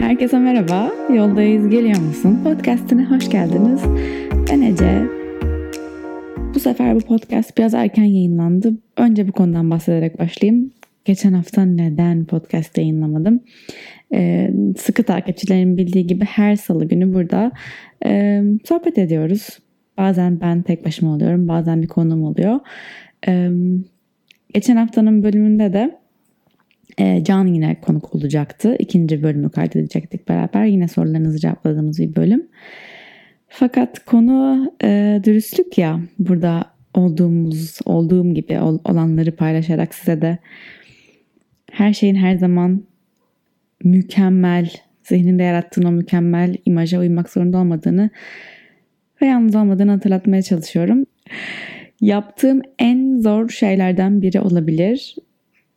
Herkese merhaba. Yoldayız geliyor musun? Podcast'ine hoş geldiniz. Ben Ece. Bu sefer bu podcast biraz erken yayınlandı. Önce bu konudan bahsederek başlayayım. Geçen hafta neden podcast yayınlamadım? Ee, sıkı takipçilerin bildiği gibi her salı günü burada e, sohbet ediyoruz. Bazen ben tek başıma oluyorum, bazen bir konum oluyor. Ee, geçen haftanın bölümünde de e, Can yine konuk olacaktı. İkinci bölümü kaydedecektik beraber. Yine sorularınızı cevapladığımız bir bölüm. Fakat konu e, dürüstlük ya. Burada olduğumuz, olduğum gibi olanları paylaşarak size de her şeyin her zaman mükemmel, zihninde yarattığın o mükemmel imaja uymak zorunda olmadığını ve yalnız olmadığını hatırlatmaya çalışıyorum. Yaptığım en zor şeylerden biri olabilir.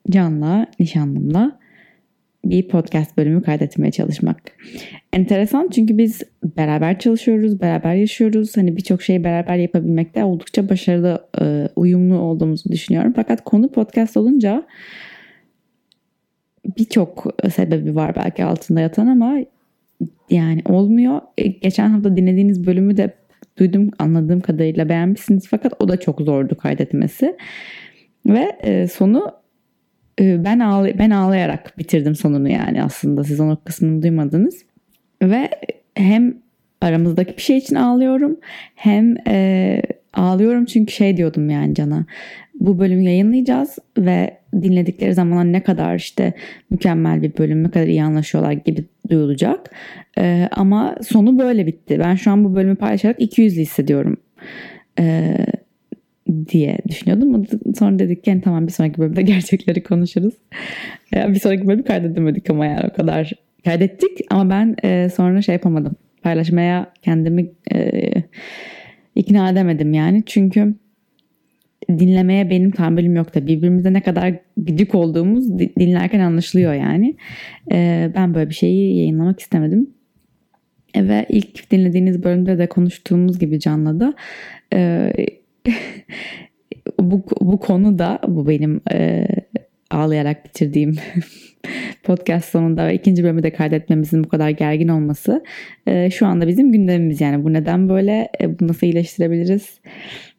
Can'la, nişanlımla bir podcast bölümü kaydetmeye çalışmak. Enteresan çünkü biz beraber çalışıyoruz, beraber yaşıyoruz. Hani birçok şeyi beraber yapabilmekte oldukça başarılı, e, uyumlu olduğumuzu düşünüyorum. Fakat konu podcast olunca birçok sebebi var belki altında yatan ama yani olmuyor. E, geçen hafta dinlediğiniz bölümü de duydum anladığım kadarıyla beğenmişsiniz fakat o da çok zordu kaydetmesi. Ve e, sonu ben ağlay ben ağlayarak bitirdim sonunu yani aslında siz onun kısmını duymadınız. Ve hem aramızdaki bir şey için ağlıyorum hem e, ağlıyorum çünkü şey diyordum yani Can'a bu bölümü yayınlayacağız ve dinledikleri zaman ne kadar işte mükemmel bir bölüm ne kadar iyi anlaşıyorlar gibi duyulacak. E, ama sonu böyle bitti. Ben şu an bu bölümü paylaşarak 200'lü hissediyorum. E, diye düşünüyordum. Sonra dedik ki yani tamam bir sonraki bölümde gerçekleri konuşuruz. bir sonraki bölümü kaydedemedik ama yani o kadar kaydettik ama ben e, sonra şey yapamadım. Paylaşmaya kendimi e, ikna edemedim yani. Çünkü dinlemeye benim tahammülüm yok da birbirimize ne kadar gıcık olduğumuz dinlerken anlaşılıyor yani. E, ben böyle bir şeyi yayınlamak istemedim. E, ve ilk dinlediğiniz bölümde de konuştuğumuz gibi Can'la da e, bu, bu konu da bu benim e, ağlayarak bitirdiğim podcast sonunda ve ikinci bölümü de kaydetmemizin bu kadar gergin olması e, şu anda bizim gündemimiz. Yani bu neden böyle e, bu nasıl iyileştirebiliriz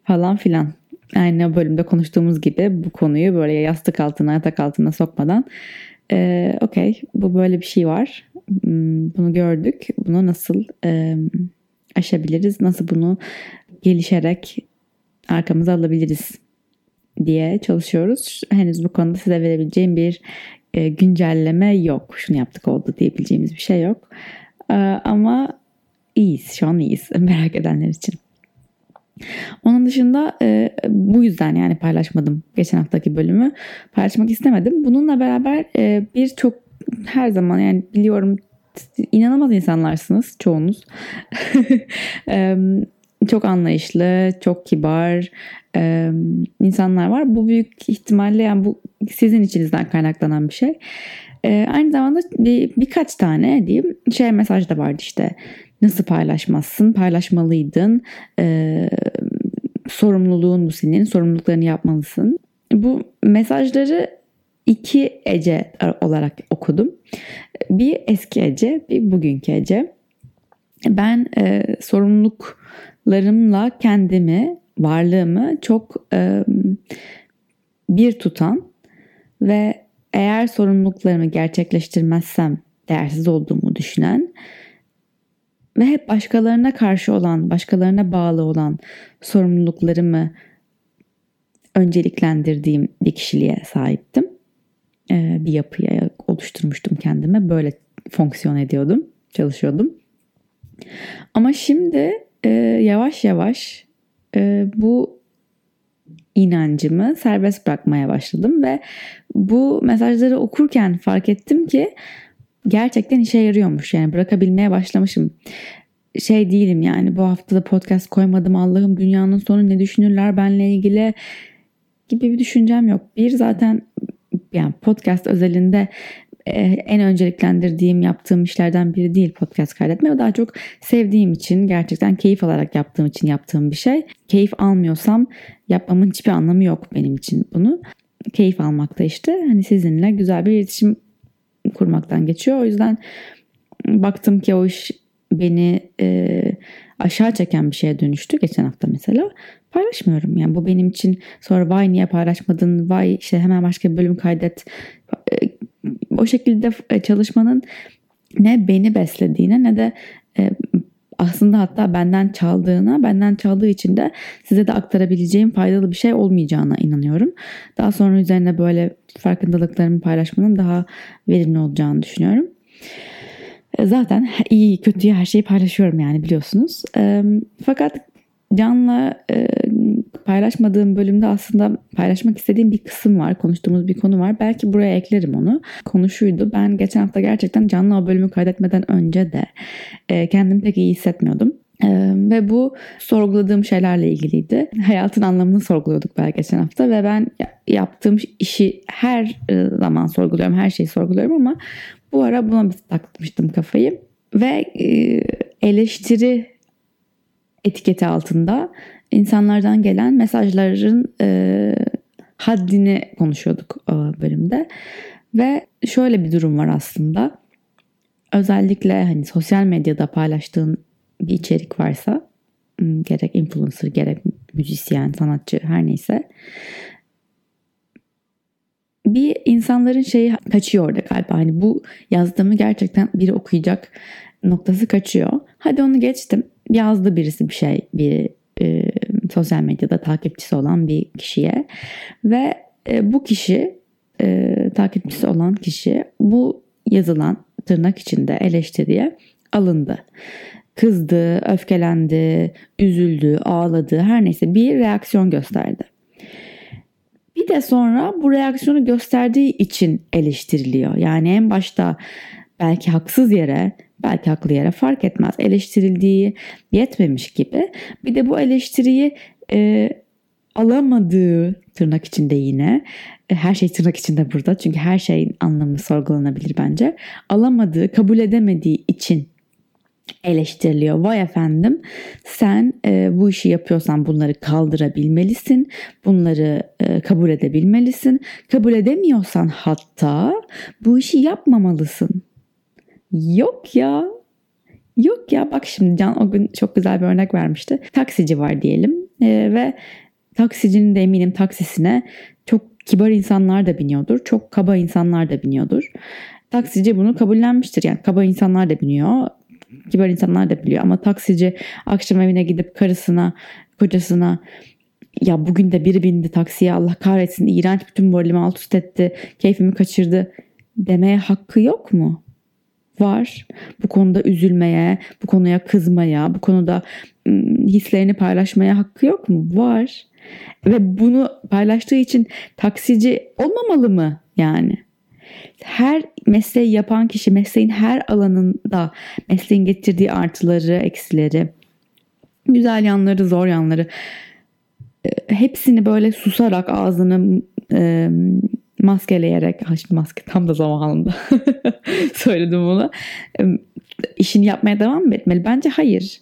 falan filan. Aynı bölümde konuştuğumuz gibi bu konuyu böyle yastık altına yatak altına sokmadan e, okey bu böyle bir şey var. Hmm, bunu gördük. Bunu nasıl e, aşabiliriz? Nasıl bunu gelişerek arkamıza alabiliriz diye çalışıyoruz. Henüz bu konuda size verebileceğim bir e, güncelleme yok. Şunu yaptık oldu diyebileceğimiz bir şey yok. E, ama iyiyiz. Şu an iyiyiz. Merak edenler için. Onun dışında e, bu yüzden yani paylaşmadım geçen haftaki bölümü. Paylaşmak istemedim. Bununla beraber e, birçok her zaman yani biliyorum inanılmaz insanlarsınız çoğunuz. e, çok anlayışlı, çok kibar e, insanlar var. Bu büyük ihtimalle yani bu sizin içinizden kaynaklanan bir şey. E, aynı zamanda bir, birkaç tane diyeyim şey mesaj da vardı işte nasıl paylaşmazsın paylaşmalıydın e, sorumluluğun bu senin sorumluluklarını yapmalısın. Bu mesajları iki Ece olarak okudum. Bir eski Ece bir bugünkü Ece. Ben e, sorumluluk larımla kendimi, varlığımı çok e, bir tutan ve eğer sorumluluklarımı gerçekleştirmezsem değersiz olduğumu düşünen ve hep başkalarına karşı olan, başkalarına bağlı olan sorumluluklarımı önceliklendirdiğim bir kişiliğe sahiptim. Ee, bir yapıya oluşturmuştum kendime. Böyle fonksiyon ediyordum, çalışıyordum. Ama şimdi e, yavaş yavaş e, bu inancımı serbest bırakmaya başladım ve bu mesajları okurken fark ettim ki gerçekten işe yarıyormuş. Yani bırakabilmeye başlamışım. Şey değilim yani bu hafta da podcast koymadım Allah'ım dünyanın sonu ne düşünürler benle ilgili gibi bir düşüncem yok. Bir zaten yani podcast özelinde en önceliklendirdiğim yaptığım işlerden biri değil podcast kaydetme. Daha çok sevdiğim için gerçekten keyif alarak yaptığım için yaptığım bir şey. Keyif almıyorsam yapmamın hiçbir anlamı yok benim için bunu. Keyif almakta işte hani sizinle güzel bir iletişim kurmaktan geçiyor. O yüzden baktım ki o iş beni e, aşağı çeken bir şeye dönüştü geçen hafta mesela paylaşmıyorum. Yani bu benim için sonra vay niye paylaşmadın vay işte hemen başka bir bölüm kaydet e, o şekilde e, çalışmanın ne beni beslediğine ne de e, aslında hatta benden çaldığına, benden çaldığı için de size de aktarabileceğim faydalı bir şey olmayacağına inanıyorum. Daha sonra üzerine böyle farkındalıklarımı paylaşmanın daha verimli olacağını düşünüyorum. Zaten iyi kötüyü her şeyi paylaşıyorum yani biliyorsunuz. Fakat Can'la e, paylaşmadığım bölümde aslında paylaşmak istediğim bir kısım var. Konuştuğumuz bir konu var. Belki buraya eklerim onu. Konu şuydu. Ben geçen hafta gerçekten Can'la o bölümü kaydetmeden önce de e, kendimi pek iyi hissetmiyordum. Ee, ve bu sorguladığım şeylerle ilgiliydi. Hayatın anlamını sorguluyorduk belki geçen hafta ve ben yaptığım işi her e, zaman sorguluyorum, her şeyi sorguluyorum ama bu ara buna bir takmıştım kafayı. Ve e, eleştiri etiketi altında insanlardan gelen mesajların e, haddini konuşuyorduk o bölümde. Ve şöyle bir durum var aslında. Özellikle hani sosyal medyada paylaştığın bir içerik varsa gerek influencer gerek müzisyen, sanatçı her neyse bir insanların şeyi kaçıyor orada galiba. Hani bu yazdığımı gerçekten biri okuyacak noktası kaçıyor. Hadi onu geçtim. Yazdı birisi bir şey bir e, sosyal medyada takipçisi olan bir kişiye ve e, bu kişi e, takipçisi olan kişi bu yazılan tırnak içinde eleştiriye alındı. Kızdı, öfkelendi, üzüldü, ağladı her neyse bir reaksiyon gösterdi. Bir de sonra bu reaksiyonu gösterdiği için eleştiriliyor. Yani en başta belki haksız yere belki haklı yere fark etmez eleştirildiği yetmemiş gibi bir de bu eleştiriyi e, alamadığı tırnak içinde yine e, her şey tırnak içinde burada çünkü her şeyin anlamı sorgulanabilir bence alamadığı kabul edemediği için eleştiriliyor. Vay efendim sen e, bu işi yapıyorsan bunları kaldırabilmelisin. Bunları e, kabul edebilmelisin. Kabul edemiyorsan hatta bu işi yapmamalısın. Yok ya. Yok ya bak şimdi Can o gün çok güzel bir örnek vermişti. Taksici var diyelim e, ve taksicinin de eminim taksisine çok kibar insanlar da biniyordur. Çok kaba insanlar da biniyordur. Taksici bunu kabullenmiştir. Yani kaba insanlar da biniyor kibar insanlar da biliyor ama taksici akşam evine gidip karısına, kocasına ya bugün de biri bindi taksiye Allah kahretsin iğrenç bütün moralimi alt üst etti keyfimi kaçırdı demeye hakkı yok mu? Var. Bu konuda üzülmeye, bu konuya kızmaya, bu konuda hislerini paylaşmaya hakkı yok mu? Var. Ve bunu paylaştığı için taksici olmamalı mı yani? her mesleği yapan kişi mesleğin her alanında mesleğin getirdiği artıları, eksileri, güzel yanları, zor yanları hepsini böyle susarak ağzını e, maskeleyerek, şimdi maske tam da zamanında söyledim bunu. İşini yapmaya devam mı etmeli? Bence hayır.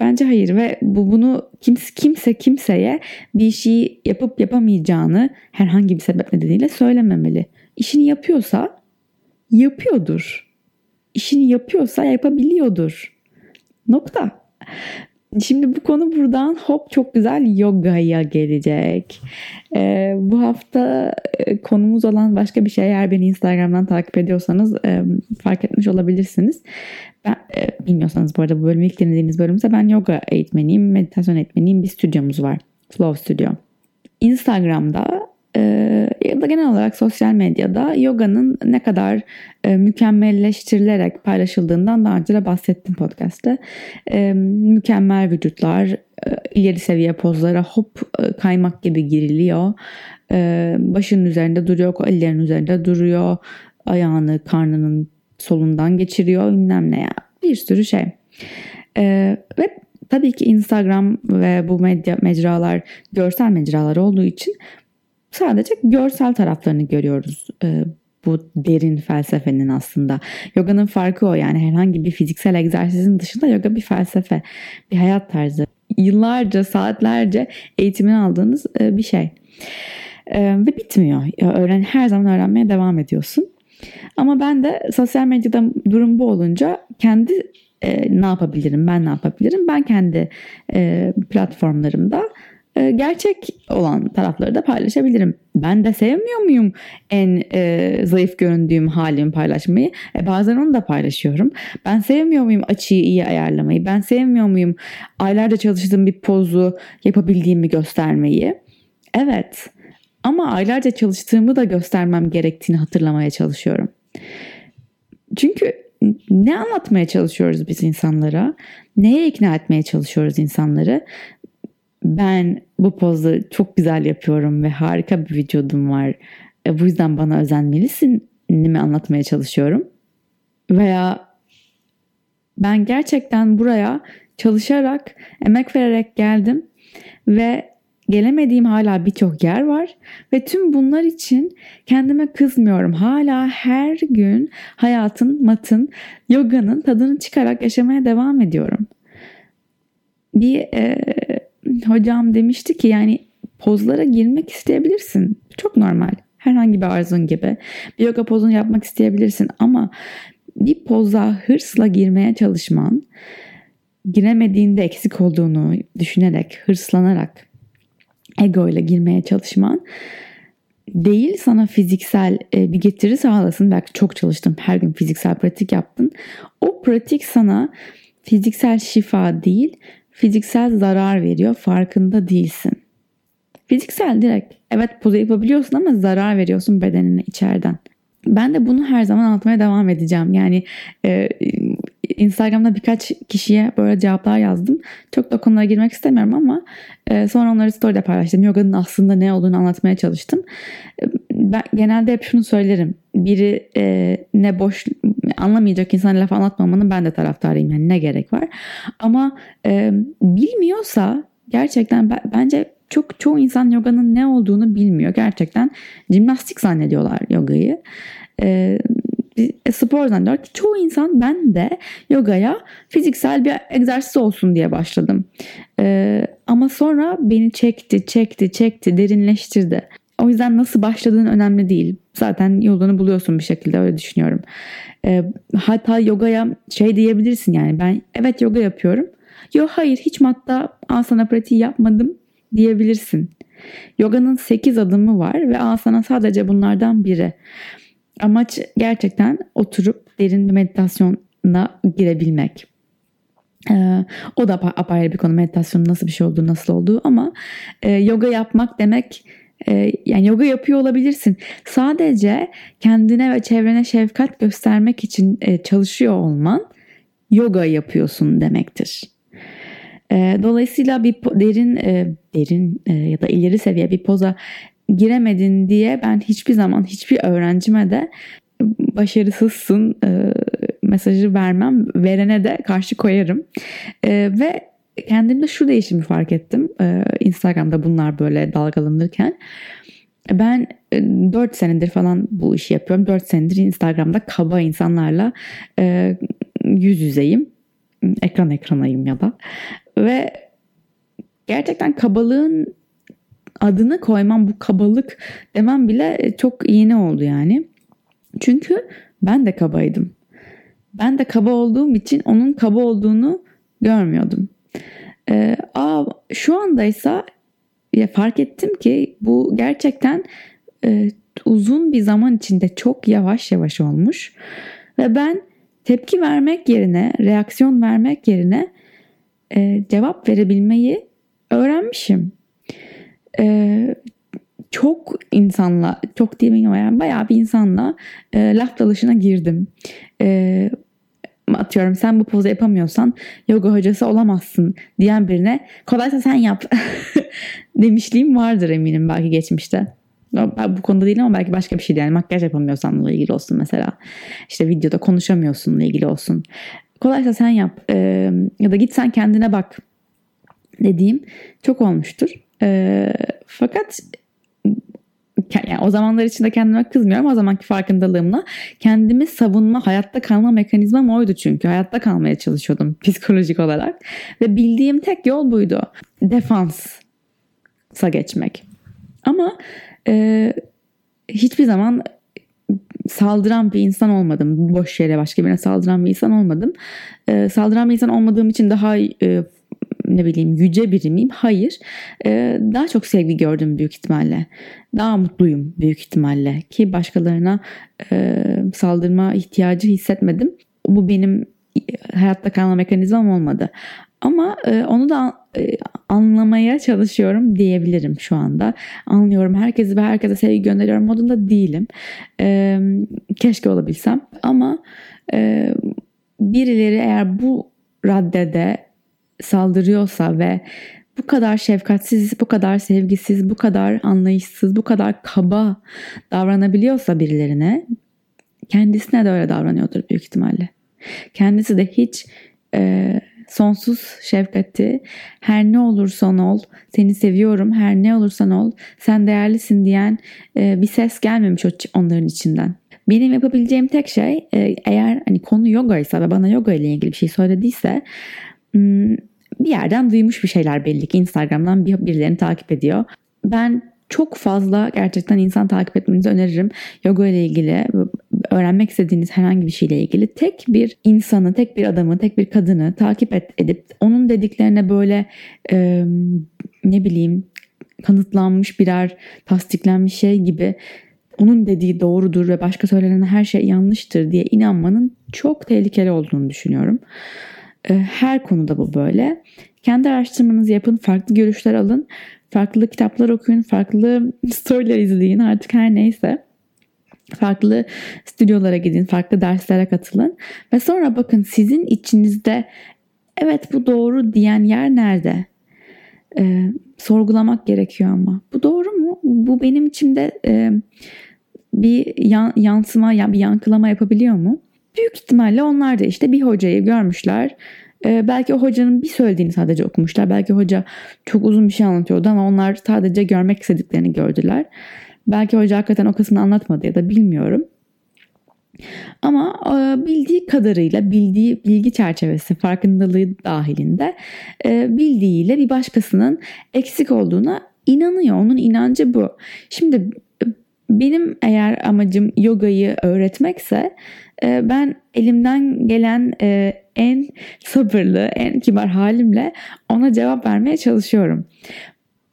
Bence hayır ve bu bunu kimse kimse kimseye bir şeyi yapıp yapamayacağını herhangi bir sebep nedeniyle söylememeli. İşini yapıyorsa yapıyordur. İşini yapıyorsa yapabiliyordur. Nokta. Şimdi bu konu buradan hop çok güzel yogaya gelecek. Ee, bu hafta e, konumuz olan başka bir şey eğer beni Instagram'dan takip ediyorsanız e, fark etmiş olabilirsiniz. Ben, e, bilmiyorsanız bu arada bu bölümü ilk dinlediğiniz bölümse ben yoga eğitmeniyim, meditasyon eğitmeniyim. Bir stüdyomuz var. Flow Studio. Instagram'da ya da genel olarak sosyal medyada yoganın ne kadar e, mükemmelleştirilerek paylaşıldığından daha önce de bahsettim podcast'te. E, mükemmel vücutlar, e, ileri seviye pozlara hop e, kaymak gibi giriliyor. E, başının üzerinde duruyor, ellerin üzerinde duruyor. Ayağını karnının solundan geçiriyor bilmem ne ya. Bir sürü şey. E, ve tabii ki Instagram ve bu medya mecralar görsel mecralar olduğu için sadece görsel taraflarını görüyoruz e, bu derin felsefenin aslında. Yoga'nın farkı o yani herhangi bir fiziksel egzersizin dışında yoga bir felsefe, bir hayat tarzı. Yıllarca, saatlerce eğitimini aldığınız e, bir şey. E, ve bitmiyor. Öğren, her zaman öğrenmeye devam ediyorsun. Ama ben de sosyal medyada durum bu olunca kendi e, ne yapabilirim, ben ne yapabilirim? Ben kendi e, platformlarımda e, gerçek olan tarafları da paylaşabilirim. Ben de sevmiyor muyum en e, zayıf göründüğüm halimi paylaşmayı? E, bazen onu da paylaşıyorum. Ben sevmiyor muyum açıyı iyi ayarlamayı? Ben sevmiyor muyum aylarca çalıştığım bir pozu yapabildiğimi göstermeyi? Evet. Ama aylarca çalıştığımı da göstermem gerektiğini hatırlamaya çalışıyorum. Çünkü ne anlatmaya çalışıyoruz biz insanlara? Neye ikna etmeye çalışıyoruz insanları? Ben bu pozu çok güzel yapıyorum ve harika bir vücudum var. E, bu yüzden bana özenmelisin mi anlatmaya çalışıyorum? Veya ben gerçekten buraya çalışarak, emek vererek geldim ve gelemediğim hala birçok yer var ve tüm bunlar için kendime kızmıyorum. Hala her gün hayatın, matın, yoganın tadını çıkarak yaşamaya devam ediyorum. Bir e, hocam demişti ki yani pozlara girmek isteyebilirsin. Çok normal. Herhangi bir arzun gibi. Bir yoga pozunu yapmak isteyebilirsin ama bir poza hırsla girmeye çalışman giremediğinde eksik olduğunu düşünerek, hırslanarak ego ile girmeye çalışman değil sana fiziksel e, bir getiri sağlasın. Belki çok çalıştın, her gün fiziksel pratik yaptın. O pratik sana fiziksel şifa değil, fiziksel zarar veriyor. Farkında değilsin. Fiziksel direkt evet pozu yapabiliyorsun ama zarar veriyorsun bedenine içeriden. Ben de bunu her zaman anlatmaya devam edeceğim. Yani e, Instagram'da birkaç kişiye böyle cevaplar yazdım. Çok da konulara girmek istemiyorum ama e, sonra onları story'de paylaştım. Yoga'nın aslında ne olduğunu anlatmaya çalıştım. E, ben genelde hep şunu söylerim. Biri e, ne boş anlamayacak insan laf anlatmamanın ben de taraftarıyım. Yani ne gerek var. Ama e, bilmiyorsa gerçekten ben, bence çok çoğu insan yoganın ne olduğunu bilmiyor. Gerçekten jimnastik zannediyorlar yogayı. E, spor zannediyor ki çoğu insan ben de yogaya fiziksel bir egzersiz olsun diye başladım. Ee, ama sonra beni çekti, çekti, çekti, derinleştirdi. O yüzden nasıl başladığın önemli değil. Zaten yolunu buluyorsun bir şekilde öyle düşünüyorum. Ee, hatta yogaya şey diyebilirsin yani ben evet yoga yapıyorum. Yok hayır hiç matta asana pratiği yapmadım diyebilirsin. Yoganın 8 adımı var ve asana sadece bunlardan biri. Amaç gerçekten oturup derin bir meditasyona girebilmek. Ee, o da apayrı bir konu meditasyonun nasıl bir şey olduğu nasıl olduğu ama e, yoga yapmak demek e, yani yoga yapıyor olabilirsin. Sadece kendine ve çevrene şefkat göstermek için e, çalışıyor olman yoga yapıyorsun demektir. E, dolayısıyla bir derin e, derin e, ya da ileri seviye bir poza giremedin diye ben hiçbir zaman hiçbir öğrencime de başarısızsın e, mesajı vermem. Verene de karşı koyarım. E, ve kendimde şu değişimi fark ettim. E, Instagram'da bunlar böyle dalgalanırken. Ben 4 e, senedir falan bu işi yapıyorum. 4 senedir Instagram'da kaba insanlarla e, yüz yüzeyim. Ekran ekranayım ya da. Ve gerçekten kabalığın adını koymam bu kabalık demem bile e, çok yeni oldu yani. Çünkü ben de kabaydım. Ben de kaba olduğum için onun kaba olduğunu görmüyordum. Ee, aa, şu andaysa ya fark ettim ki bu gerçekten e, uzun bir zaman içinde çok yavaş yavaş olmuş. Ve ben tepki vermek yerine, reaksiyon vermek yerine e, cevap verebilmeyi öğrenmişim e, çok insanla, çok diyemeyim ama yani bayağı bir insanla e, laf dalışına girdim. E, atıyorum sen bu pozu yapamıyorsan yoga hocası olamazsın diyen birine kolaysa sen yap demişliğim vardır eminim belki geçmişte. Bu konuda değil ama belki başka bir şey yani makyaj yapamıyorsanla ilgili olsun mesela. İşte videoda konuşamıyorsunla ilgili olsun. Kolaysa sen yap ee, ya da git sen kendine bak dediğim çok olmuştur. E, fakat yani o zamanlar içinde kendime kızmıyorum. O zamanki farkındalığımla kendimi savunma, hayatta kalma mekanizmam oydu çünkü. Hayatta kalmaya çalışıyordum psikolojik olarak. Ve bildiğim tek yol buydu. Defansa geçmek. Ama e, hiçbir zaman saldıran bir insan olmadım. Boş yere başka birine saldıran bir insan olmadım. E, saldıran bir insan olmadığım için daha e, ne bileyim yüce biri miyim? Hayır. E, daha çok sevgi gördüm büyük ihtimalle. Daha mutluyum büyük ihtimalle. Ki başkalarına e, saldırma ihtiyacı hissetmedim. Bu benim hayatta kalma mekanizmam olmadı. Ama e, onu da e, anlamaya çalışıyorum diyebilirim şu anda. Anlıyorum herkesi ve herkese sevgi gönderiyorum modunda değilim. E, keşke olabilsem. Ama e, birileri eğer bu raddede saldırıyorsa ve bu kadar şefkatsiz, bu kadar sevgisiz, bu kadar anlayışsız, bu kadar kaba davranabiliyorsa birilerine kendisine de öyle davranıyordur büyük ihtimalle. Kendisi de hiç e, sonsuz şefkati her ne olursan ol seni seviyorum her ne olursan ol sen değerlisin diyen e, bir ses gelmemiş onların içinden. Benim yapabileceğim tek şey e, eğer hani konu yoga ise ve bana yoga ile ilgili bir şey söylediyse bir yerden duymuş bir şeyler belli ki Instagram'dan birilerini takip ediyor. Ben çok fazla gerçekten insan takip etmenizi öneririm. Yoga ile ilgili öğrenmek istediğiniz herhangi bir şeyle ilgili tek bir insanı, tek bir adamı, tek bir kadını takip et, edip onun dediklerine böyle e, ne bileyim kanıtlanmış birer tasdiklenmiş şey gibi onun dediği doğrudur ve başka söylenen her şey yanlıştır diye inanmanın çok tehlikeli olduğunu düşünüyorum. Her konuda bu böyle. Kendi araştırmanızı yapın, farklı görüşler alın, farklı kitaplar okuyun, farklı storyler izleyin artık her neyse. Farklı stüdyolara gidin, farklı derslere katılın ve sonra bakın sizin içinizde evet bu doğru diyen yer nerede? Ee, sorgulamak gerekiyor ama. Bu doğru mu? Bu benim içimde e, bir yan, yansıma, yani bir yankılama yapabiliyor mu? Büyük ihtimalle onlar da işte bir hocayı görmüşler. Ee, belki o hocanın bir söylediğini sadece okumuşlar. Belki hoca çok uzun bir şey anlatıyordu ama onlar sadece görmek istediklerini gördüler. Belki hoca hakikaten o kısmını anlatmadı ya da bilmiyorum. Ama e, bildiği kadarıyla, bildiği bilgi çerçevesi, farkındalığı dahilinde e, bildiğiyle bir başkasının eksik olduğuna inanıyor. Onun inancı bu. Şimdi e, benim eğer amacım yogayı öğretmekse ben elimden gelen en sabırlı, en kibar halimle ona cevap vermeye çalışıyorum.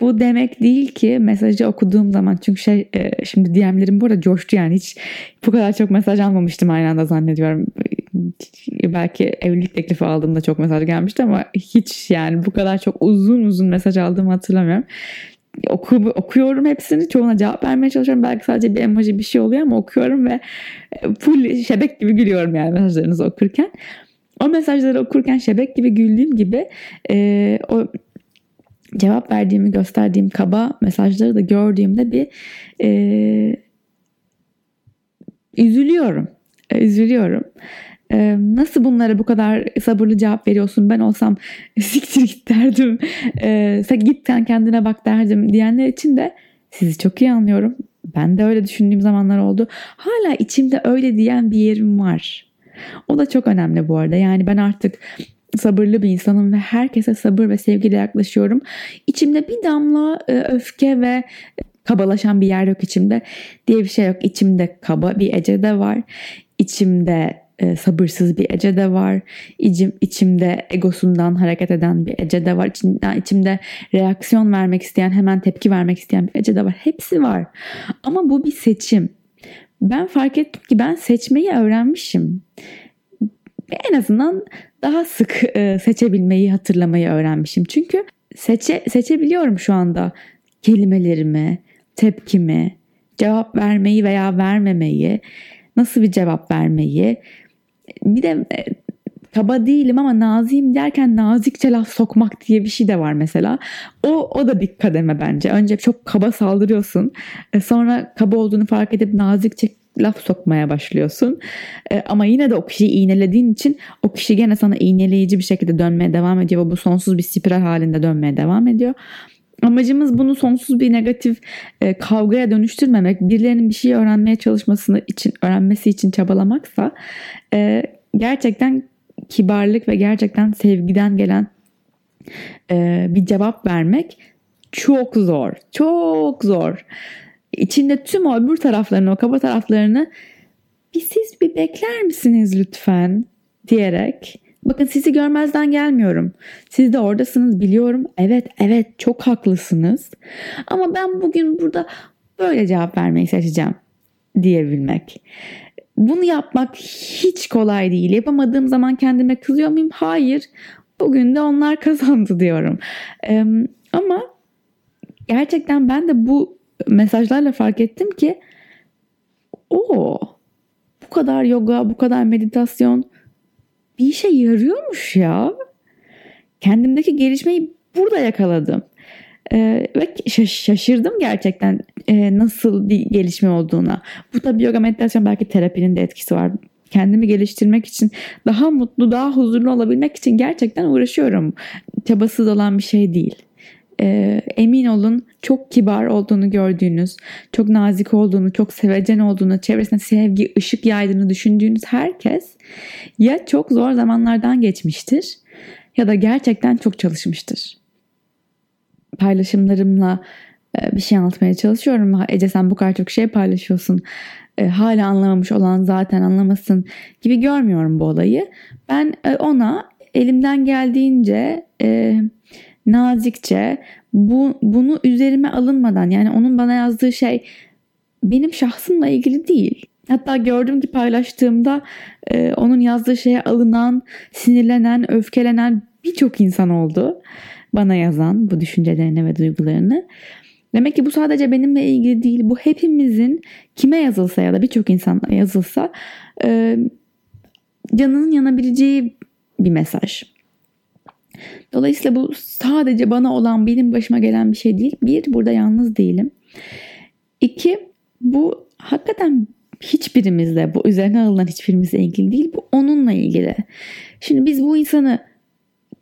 Bu demek değil ki mesajı okuduğum zaman çünkü şey e, şimdi DM'lerim bu arada coştu yani hiç bu kadar çok mesaj almamıştım aynı anda zannediyorum. Belki evlilik teklifi aldığımda çok mesaj gelmişti ama hiç yani bu kadar çok uzun uzun mesaj aldığımı hatırlamıyorum. Oku, okuyorum hepsini çoğuna cevap vermeye çalışıyorum. Belki sadece bir emoji bir şey oluyor ama okuyorum ve full şebek gibi gülüyorum yani mesajlarınızı okurken. O mesajları okurken şebek gibi güldüğüm gibi e, o cevap verdiğimi gösterdiğim kaba mesajları da gördüğümde bir e, üzülüyorum. E, üzülüyorum. E, nasıl bunlara bu kadar sabırlı cevap veriyorsun? Ben olsam siktir git derdim. E, git sen kendine bak derdim diyenler için de sizi çok iyi anlıyorum. Ben de öyle düşündüğüm zamanlar oldu. Hala içimde öyle diyen bir yerim var. O da çok önemli bu arada. Yani ben artık sabırlı bir insanım ve herkese sabır ve sevgiyle yaklaşıyorum. İçimde bir damla e, öfke ve kabalaşan bir yer yok içimde diye bir şey yok. İçimde kaba bir Ece de var. İçimde e, sabırsız bir Ece de var. İçim, içimde egosundan hareket eden bir Ece de var. İçimde, içimde reaksiyon vermek isteyen, hemen tepki vermek isteyen bir Ece de var. Hepsi var. Ama bu bir seçim. Ben fark ettim ki ben seçmeyi öğrenmişim en azından daha sık e, seçebilmeyi, hatırlamayı öğrenmişim. Çünkü seçe, seçebiliyorum şu anda kelimelerimi, tepkimi, cevap vermeyi veya vermemeyi, nasıl bir cevap vermeyi. Bir de e, kaba değilim ama naziyim derken nazikçe laf sokmak diye bir şey de var mesela. O, o da bir kademe bence. Önce çok kaba saldırıyorsun. E, sonra kaba olduğunu fark edip nazikçe laf sokmaya başlıyorsun. E, ama yine de o kişiyi iğnelediğin için o kişi gene sana iğneleyici bir şekilde dönmeye devam ediyor ve bu sonsuz bir spiral halinde dönmeye devam ediyor. Amacımız bunu sonsuz bir negatif e, kavgaya dönüştürmemek, birilerinin bir şey öğrenmeye çalışmasını için, öğrenmesi için çabalamaksa e, gerçekten kibarlık ve gerçekten sevgiden gelen e, bir cevap vermek çok zor. Çok zor içinde tüm o öbür taraflarını, o kaba taraflarını bir siz bir bekler misiniz lütfen diyerek bakın sizi görmezden gelmiyorum. Siz de oradasınız biliyorum. Evet evet çok haklısınız. Ama ben bugün burada böyle cevap vermeyi seçeceğim diyebilmek. Bunu yapmak hiç kolay değil. Yapamadığım zaman kendime kızıyor muyum? Hayır. Bugün de onlar kazandı diyorum. Ee, ama gerçekten ben de bu mesajlarla fark ettim ki o bu kadar yoga, bu kadar meditasyon bir işe yarıyormuş ya. Kendimdeki gelişmeyi burada yakaladım. Ee, ve şaşırdım gerçekten e, nasıl bir gelişme olduğuna. Bu tabii yoga meditasyon belki terapinin de etkisi var. Kendimi geliştirmek için daha mutlu, daha huzurlu olabilmek için gerçekten uğraşıyorum. Çabasız olan bir şey değil. Ee, emin olun çok kibar olduğunu gördüğünüz, çok nazik olduğunu, çok sevecen olduğunu, çevresine sevgi, ışık yaydığını düşündüğünüz herkes ya çok zor zamanlardan geçmiştir ya da gerçekten çok çalışmıştır paylaşımlarımla e, bir şey anlatmaya çalışıyorum. Ece sen bu kadar çok şey paylaşıyorsun. E, hala anlamamış olan zaten anlamasın gibi görmüyorum bu olayı. Ben e, ona elimden geldiğince nazikçe bu bunu üzerime alınmadan yani onun bana yazdığı şey benim şahsımla ilgili değil. Hatta gördüm ki paylaştığımda e, onun yazdığı şeye alınan, sinirlenen, öfkelenen birçok insan oldu bana yazan bu düşüncelerini ve duygularını. Demek ki bu sadece benimle ilgili değil. Bu hepimizin kime yazılsa ya da birçok insana yazılsa e, canının yanabileceği bir mesaj. Dolayısıyla bu sadece bana olan benim başıma gelen bir şey değil. Bir, burada yalnız değilim. İki, bu hakikaten hiçbirimizle, bu üzerine alınan hiçbirimizle ilgili değil. Bu onunla ilgili. Şimdi biz bu insanı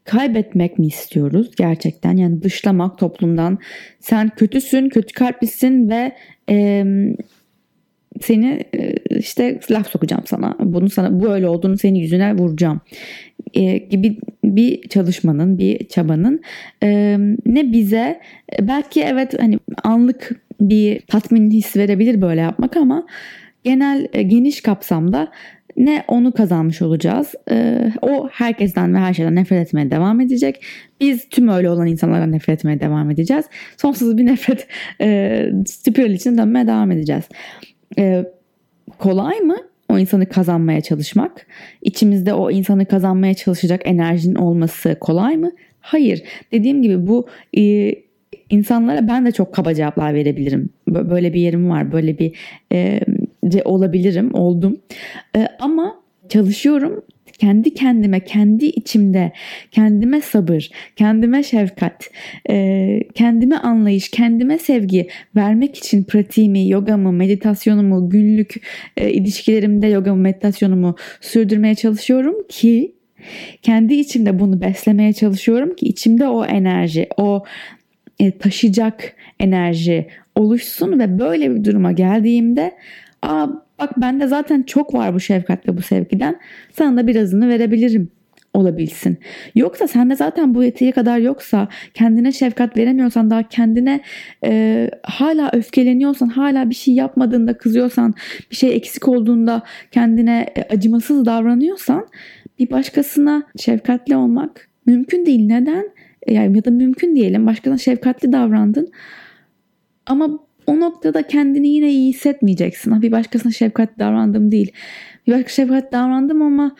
kaybetmek mi istiyoruz gerçekten? Yani dışlamak toplumdan. Sen kötüsün, kötü kalplisin ve e, seni işte laf sokacağım sana. Bunu sana bu öyle olduğunu senin yüzüne vuracağım. E, gibi bir çalışmanın, bir çabanın e, ne bize belki evet hani anlık bir tatmin hissi verebilir böyle yapmak ama genel e, geniş kapsamda ne onu kazanmış olacağız. Ee, o herkesten ve her şeyden nefret etmeye devam edecek. Biz tüm öyle olan insanlardan nefret etmeye devam edeceğiz. Sonsuz bir nefret e, spiral için dönmeye devam edeceğiz. E, kolay mı? O insanı kazanmaya çalışmak. İçimizde o insanı kazanmaya çalışacak enerjinin olması kolay mı? Hayır. Dediğim gibi bu e, insanlara ben de çok kaba cevaplar verebilirim. Böyle bir yerim var. Böyle bir e, olabilirim, oldum. E, ama çalışıyorum kendi kendime, kendi içimde, kendime sabır, kendime şefkat, e, kendime anlayış, kendime sevgi vermek için pratiğimi, yogamı, meditasyonumu, günlük e, ilişkilerimde yogamı, meditasyonumu sürdürmeye çalışıyorum ki kendi içimde bunu beslemeye çalışıyorum ki içimde o enerji, o e, taşıyacak enerji oluşsun ve böyle bir duruma geldiğimde Aa bak bende zaten çok var bu şefkat ve bu sevgiden. Sana da birazını verebilirim olabilsin. Yoksa sende zaten bu yeteri kadar yoksa kendine şefkat veremiyorsan daha kendine e, hala öfkeleniyorsan hala bir şey yapmadığında kızıyorsan bir şey eksik olduğunda kendine e, acımasız davranıyorsan bir başkasına şefkatli olmak mümkün değil. Neden? E, yani ya da mümkün diyelim başkasına şefkatli davrandın ama o noktada kendini yine iyi hissetmeyeceksin. Bir başkasına şefkat davrandım değil. Bir başka şefkat davrandım ama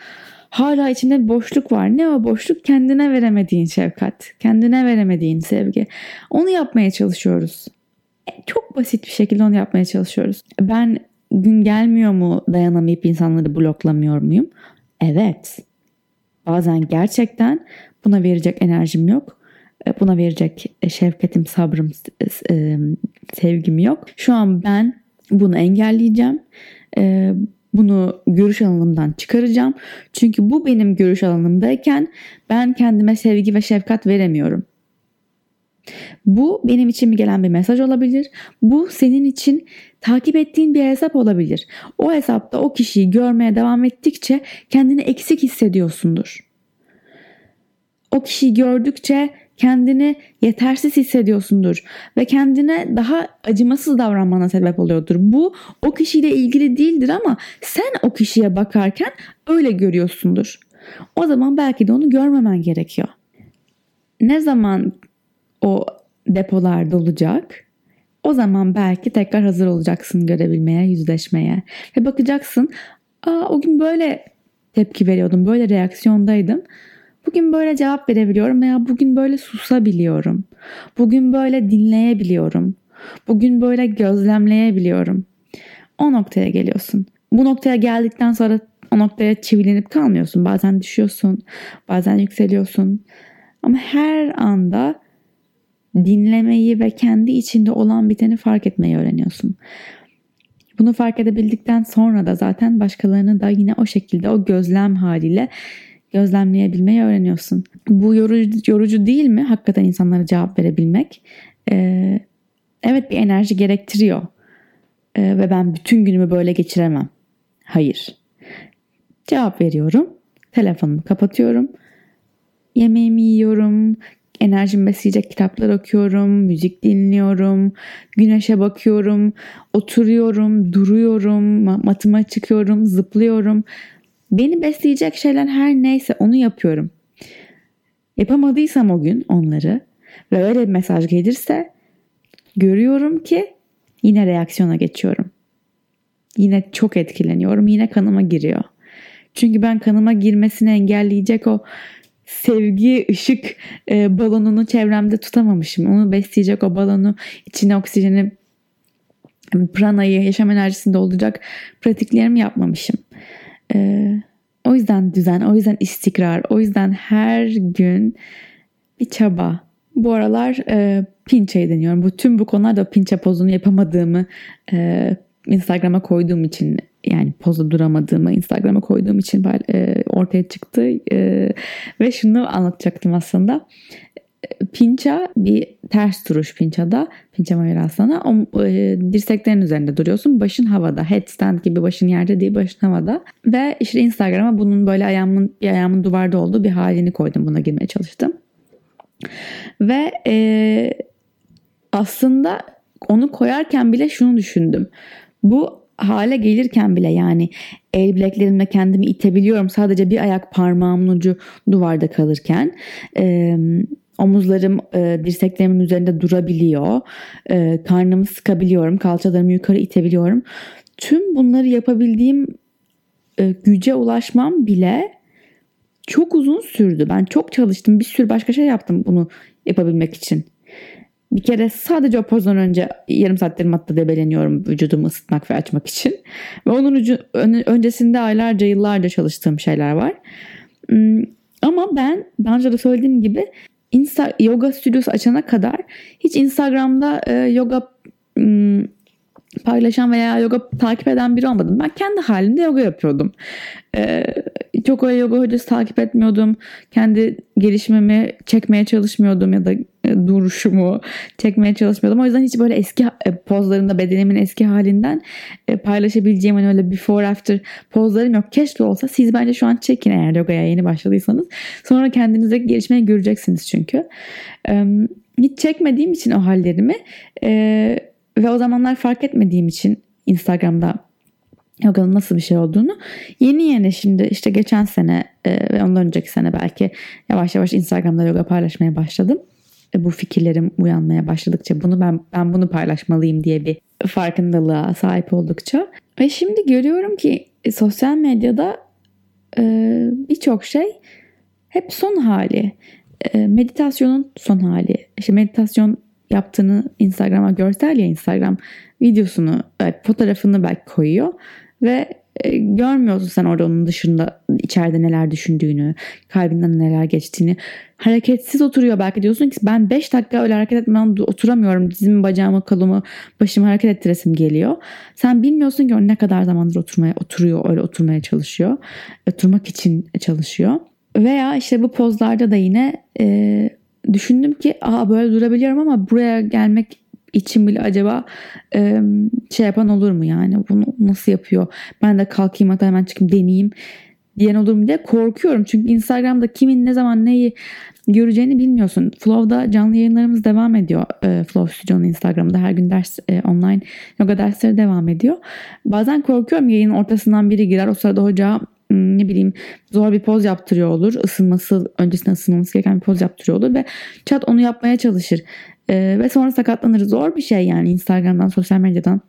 hala içinde bir boşluk var. Ne o boşluk? Kendine veremediğin şefkat. Kendine veremediğin sevgi. Onu yapmaya çalışıyoruz. E, çok basit bir şekilde onu yapmaya çalışıyoruz. Ben gün gelmiyor mu dayanamayıp insanları bloklamıyor muyum? Evet. Bazen gerçekten buna verecek enerjim yok buna verecek e, şefkatim, sabrım, e, sevgim yok. Şu an ben bunu engelleyeceğim. Bunu görüş alanımdan çıkaracağım. Çünkü bu benim görüş alanımdayken ben kendime sevgi ve şefkat veremiyorum. Bu benim için mi gelen bir mesaj olabilir. Bu senin için takip ettiğin bir hesap olabilir. O hesapta o kişiyi görmeye devam ettikçe kendini eksik hissediyorsundur. O kişiyi gördükçe kendini yetersiz hissediyorsundur ve kendine daha acımasız davranmana sebep oluyordur. Bu o kişiyle ilgili değildir ama sen o kişiye bakarken öyle görüyorsundur. O zaman belki de onu görmemen gerekiyor. Ne zaman o depolar dolacak? O zaman belki tekrar hazır olacaksın görebilmeye, yüzleşmeye. Ve bakacaksın, aa o gün böyle tepki veriyordum, böyle reaksiyondaydım. Bugün böyle cevap verebiliyorum veya bugün böyle susabiliyorum. Bugün böyle dinleyebiliyorum. Bugün böyle gözlemleyebiliyorum. O noktaya geliyorsun. Bu noktaya geldikten sonra o noktaya çivilenip kalmıyorsun. Bazen düşüyorsun, bazen yükseliyorsun. Ama her anda dinlemeyi ve kendi içinde olan biteni fark etmeyi öğreniyorsun. Bunu fark edebildikten sonra da zaten başkalarını da yine o şekilde o gözlem haliyle gözlemleyebilmeyi öğreniyorsun. Bu yorucu, yorucu değil mi? Hakikaten insanlara cevap verebilmek. Ee, evet bir enerji gerektiriyor. Ee, ve ben bütün günümü böyle geçiremem. Hayır. Cevap veriyorum. Telefonumu kapatıyorum. Yemeğimi yiyorum. Enerjimi besleyecek kitaplar okuyorum, müzik dinliyorum, güneşe bakıyorum, oturuyorum, duruyorum, matıma çıkıyorum, zıplıyorum. Beni besleyecek şeyler her neyse onu yapıyorum. Yapamadıysam o gün onları ve öyle bir mesaj gelirse görüyorum ki yine reaksiyona geçiyorum. Yine çok etkileniyorum. Yine kanıma giriyor. Çünkü ben kanıma girmesini engelleyecek o sevgi ışık e, balonunu çevremde tutamamışım. Onu besleyecek o balonu içine oksijeni pranayı yaşam enerjisinde olacak pratiklerimi yapmamışım. Ee, o yüzden düzen, o yüzden istikrar, o yüzden her gün bir çaba. Bu aralar e, pinçeyi deniyorum. Bu tüm bu konularda pinçe pozunu yapamadığımı e, Instagram'a koyduğum için yani pozda duramadığımı Instagram'a koyduğum için e, ortaya çıktı e, ve şunu anlatacaktım aslında. Pinça bir ters duruş pinçada. Pinça Mayurasana. O e, dirseklerin üzerinde duruyorsun. Başın havada. Headstand gibi başın yerde değil başın havada. Ve işte Instagram'a bunun böyle ayağımın, bir ayağımın duvarda olduğu bir halini koydum. Buna girmeye çalıştım. Ve e, aslında onu koyarken bile şunu düşündüm. Bu hale gelirken bile yani el bileklerimle kendimi itebiliyorum. Sadece bir ayak parmağımın ucu duvarda kalırken. E, Omuzlarım e, dirseklerimin üzerinde durabiliyor. E, karnımı sıkabiliyorum. Kalçalarımı yukarı itebiliyorum. Tüm bunları yapabildiğim e, güce ulaşmam bile çok uzun sürdü. Ben çok çalıştım. Bir sürü başka şey yaptım bunu yapabilmek için. Bir kere sadece o pozdan önce yarım saattir matta debeleniyorum vücudumu ısıtmak ve açmak için. Ve onun ucu, öncesinde aylarca yıllarca çalıştığım şeyler var. Hmm, ama ben daha önce de söylediğim gibi Insta yoga stüdyosu açana kadar hiç Instagram'da e, yoga paylaşan veya yoga takip eden biri olmadım. Ben kendi halimde yoga yapıyordum. Ee, çok öyle yoga hocası takip etmiyordum. Kendi gelişimimi çekmeye çalışmıyordum ya da e, duruşumu çekmeye çalışmıyordum. O yüzden hiç böyle eski e, pozlarımda bedenimin eski halinden e, paylaşabileceğim hani öyle before after pozlarım yok. Keşke olsa siz bence şu an çekin eğer yogaya yeni başladıysanız. Sonra kendinizdeki gelişmeyi göreceksiniz çünkü. Hiç çekmediğim için o hallerimi ve o zamanlar fark etmediğim için Instagram'da yoganın nasıl bir şey olduğunu yeni yeni şimdi işte geçen sene ve ondan önceki sene belki yavaş yavaş Instagram'da yoga paylaşmaya başladım. E, bu fikirlerim uyanmaya başladıkça bunu ben ben bunu paylaşmalıyım diye bir farkındalığa sahip oldukça ve şimdi görüyorum ki e, sosyal medyada e, birçok şey hep son hali. E, meditasyonun son hali. İşte meditasyon yaptığını Instagram'a görsel ya Instagram videosunu, e, fotoğrafını belki koyuyor ve e, görmüyorsun sen orada onun dışında içeride neler düşündüğünü, kalbinden neler geçtiğini. Hareketsiz oturuyor belki diyorsun ki ben 5 dakika öyle hareket etmeden oturamıyorum. Dizimi, bacağımı, kolumu, başımı hareket ettiresim geliyor. Sen bilmiyorsun ki ne kadar zamandır oturmaya oturuyor, öyle oturmaya çalışıyor. Oturmak için çalışıyor. Veya işte bu pozlarda da yine e, düşündüm ki aa böyle durabiliyorum ama buraya gelmek için bile acaba e, şey yapan olur mu yani bunu nasıl yapıyor ben de kalkayım hatta hemen çıkayım deneyeyim diyen olur mu diye korkuyorum. Çünkü Instagram'da kimin ne zaman neyi göreceğini bilmiyorsun. Flow'da canlı yayınlarımız devam ediyor. E, Flow Studio'nun Instagram'da her gün ders e, online yoga dersleri devam ediyor. Bazen korkuyorum yayının ortasından biri girer. O sırada hoca ne bileyim zor bir poz yaptırıyor olur. Isınması öncesinde ısınması gereken bir poz yaptırıyor olur ve chat onu yapmaya çalışır. E, ve sonra sakatlanır. Zor bir şey yani Instagram'dan, sosyal medyadan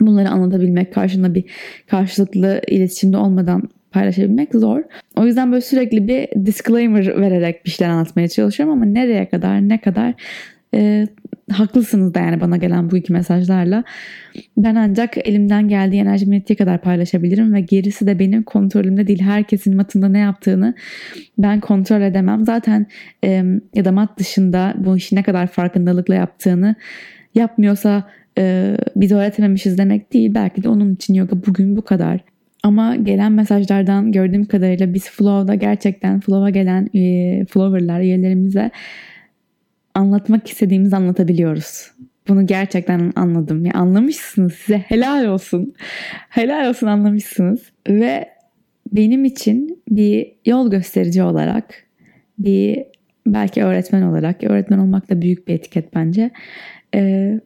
bunları anlatabilmek, karşında bir karşılıklı iletişimde olmadan paylaşabilmek zor. O yüzden böyle sürekli bir disclaimer vererek bir şeyler anlatmaya çalışıyorum ama nereye kadar, ne kadar e, haklısınız da yani bana gelen bu iki mesajlarla. Ben ancak elimden geldiği enerjim yettiği kadar paylaşabilirim ve gerisi de benim kontrolümde değil. Herkesin matında ne yaptığını ben kontrol edemem. Zaten e, ya da mat dışında bu işi ne kadar farkındalıkla yaptığını yapmıyorsa e, biz öğretememişiz demek değil. Belki de onun için yoga bugün bu kadar. Ama gelen mesajlardan gördüğüm kadarıyla biz Flow'da gerçekten Flow'a gelen e, Flower'lar üyelerimize anlatmak istediğimizi anlatabiliyoruz. Bunu gerçekten anladım. Ya anlamışsınız size helal olsun. Helal olsun anlamışsınız. Ve benim için bir yol gösterici olarak bir belki öğretmen olarak öğretmen olmak da büyük bir etiket bence. Ee,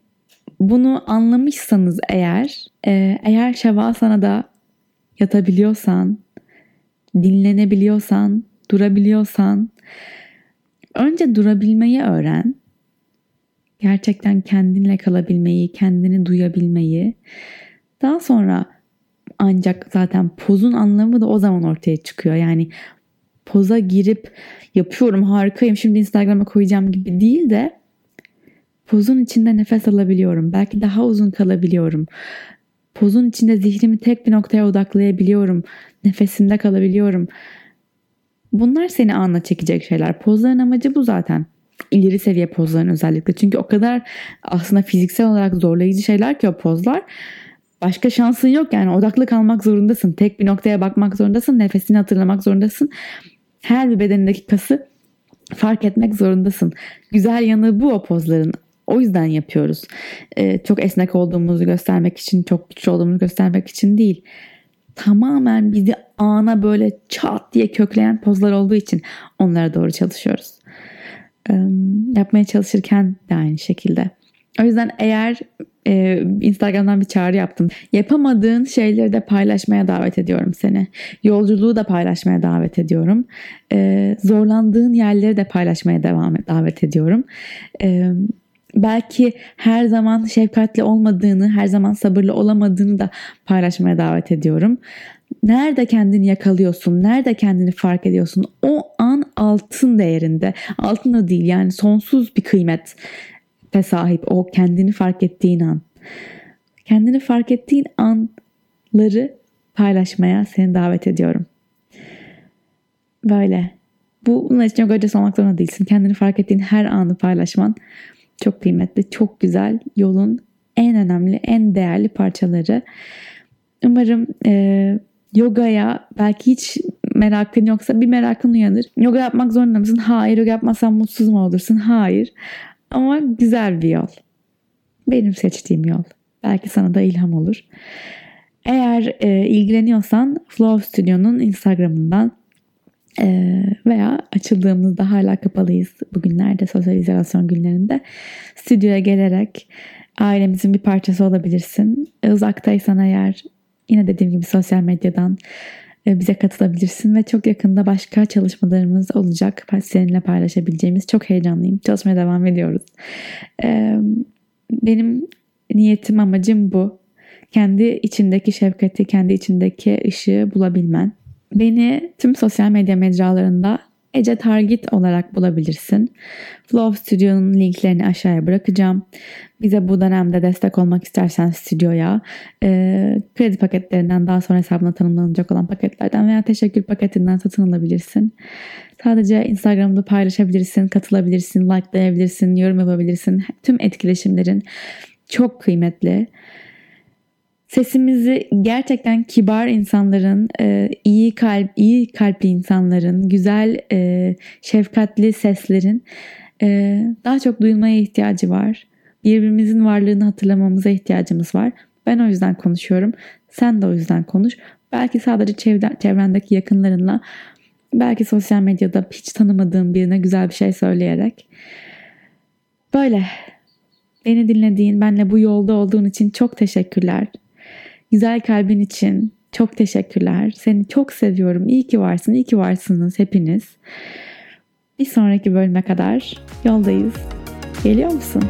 bunu anlamışsanız eğer e, eğer Şevasana da yatabiliyorsan, dinlenebiliyorsan, durabiliyorsan önce durabilmeyi öğren. Gerçekten kendinle kalabilmeyi, kendini duyabilmeyi. Daha sonra ancak zaten pozun anlamı da o zaman ortaya çıkıyor. Yani poza girip yapıyorum harikayım şimdi Instagram'a koyacağım gibi değil de pozun içinde nefes alabiliyorum. Belki daha uzun kalabiliyorum. Pozun içinde zihnimi tek bir noktaya odaklayabiliyorum. Nefesimde kalabiliyorum. Bunlar seni anla çekecek şeyler. Pozların amacı bu zaten. İleri seviye pozların özellikle. Çünkü o kadar aslında fiziksel olarak zorlayıcı şeyler ki o pozlar. Başka şansın yok yani odaklı kalmak zorundasın. Tek bir noktaya bakmak zorundasın. Nefesini hatırlamak zorundasın. Her bir bedenindeki kası fark etmek zorundasın. Güzel yanı bu o pozların. O yüzden yapıyoruz. Ee, çok esnek olduğumuzu göstermek için, çok güçlü olduğumuzu göstermek için değil. Tamamen bizi ana böyle çat diye kökleyen pozlar olduğu için onlara doğru çalışıyoruz. Ee, yapmaya çalışırken de aynı şekilde. O yüzden eğer e, Instagram'dan bir çağrı yaptım. Yapamadığın şeyleri de paylaşmaya davet ediyorum seni. Yolculuğu da paylaşmaya davet ediyorum. E, zorlandığın yerleri de paylaşmaya devam davet ediyorum. E, belki her zaman şefkatli olmadığını, her zaman sabırlı olamadığını da paylaşmaya davet ediyorum. Nerede kendini yakalıyorsun? Nerede kendini fark ediyorsun? O an altın değerinde. Altın da değil yani sonsuz bir kıymet de sahip o kendini fark ettiğin an. Kendini fark ettiğin anları paylaşmaya seni davet ediyorum. Böyle. Bu bunun için yok hocası olmak zorunda değilsin. Kendini fark ettiğin her anı paylaşman çok kıymetli, çok güzel. Yolun en önemli, en değerli parçaları. Umarım e, yogaya belki hiç merakın yoksa bir merakın uyanır. Yoga yapmak zorunda mısın? Hayır. Yoga yapmazsan mutsuz mu olursun? Hayır. Ama güzel bir yol. Benim seçtiğim yol. Belki sana da ilham olur. Eğer e, ilgileniyorsan Flow Studio'nun Instagram'ından veya açıldığımızda hala kapalıyız bugünlerde sosyal izolasyon günlerinde stüdyoya gelerek ailemizin bir parçası olabilirsin. E, uzaktaysan eğer yine dediğim gibi sosyal medyadan e, bize katılabilirsin ve çok yakında başka çalışmalarımız olacak. Seninle paylaşabileceğimiz çok heyecanlıyım. Çalışmaya devam ediyoruz. E, benim niyetim amacım bu. Kendi içindeki şefkati, kendi içindeki ışığı bulabilmen. Beni tüm sosyal medya mecralarında Ece Target olarak bulabilirsin. Flow Studio'nun linklerini aşağıya bırakacağım. Bize bu dönemde destek olmak istersen stüdyoya e, kredi paketlerinden daha sonra hesabına tanımlanacak olan paketlerden veya teşekkür paketinden satın alabilirsin. Sadece Instagram'da paylaşabilirsin, katılabilirsin, likelayabilirsin, yorum yapabilirsin. Tüm etkileşimlerin çok kıymetli. Sesimizi gerçekten kibar insanların, e, iyi kalp, iyi kalpli insanların, güzel, e, şefkatli seslerin e, daha çok duyulmaya ihtiyacı var. Birbirimizin varlığını hatırlamamıza ihtiyacımız var. Ben o yüzden konuşuyorum. Sen de o yüzden konuş. Belki sadece çevre, çevrendeki yakınlarınla, belki sosyal medyada hiç tanımadığın birine güzel bir şey söyleyerek. Böyle. Beni dinlediğin, benle bu yolda olduğun için çok teşekkürler. Güzel kalbin için çok teşekkürler. Seni çok seviyorum. İyi ki varsın. İyi ki varsınız hepiniz. Bir sonraki bölüme kadar yoldayız. Geliyor musun?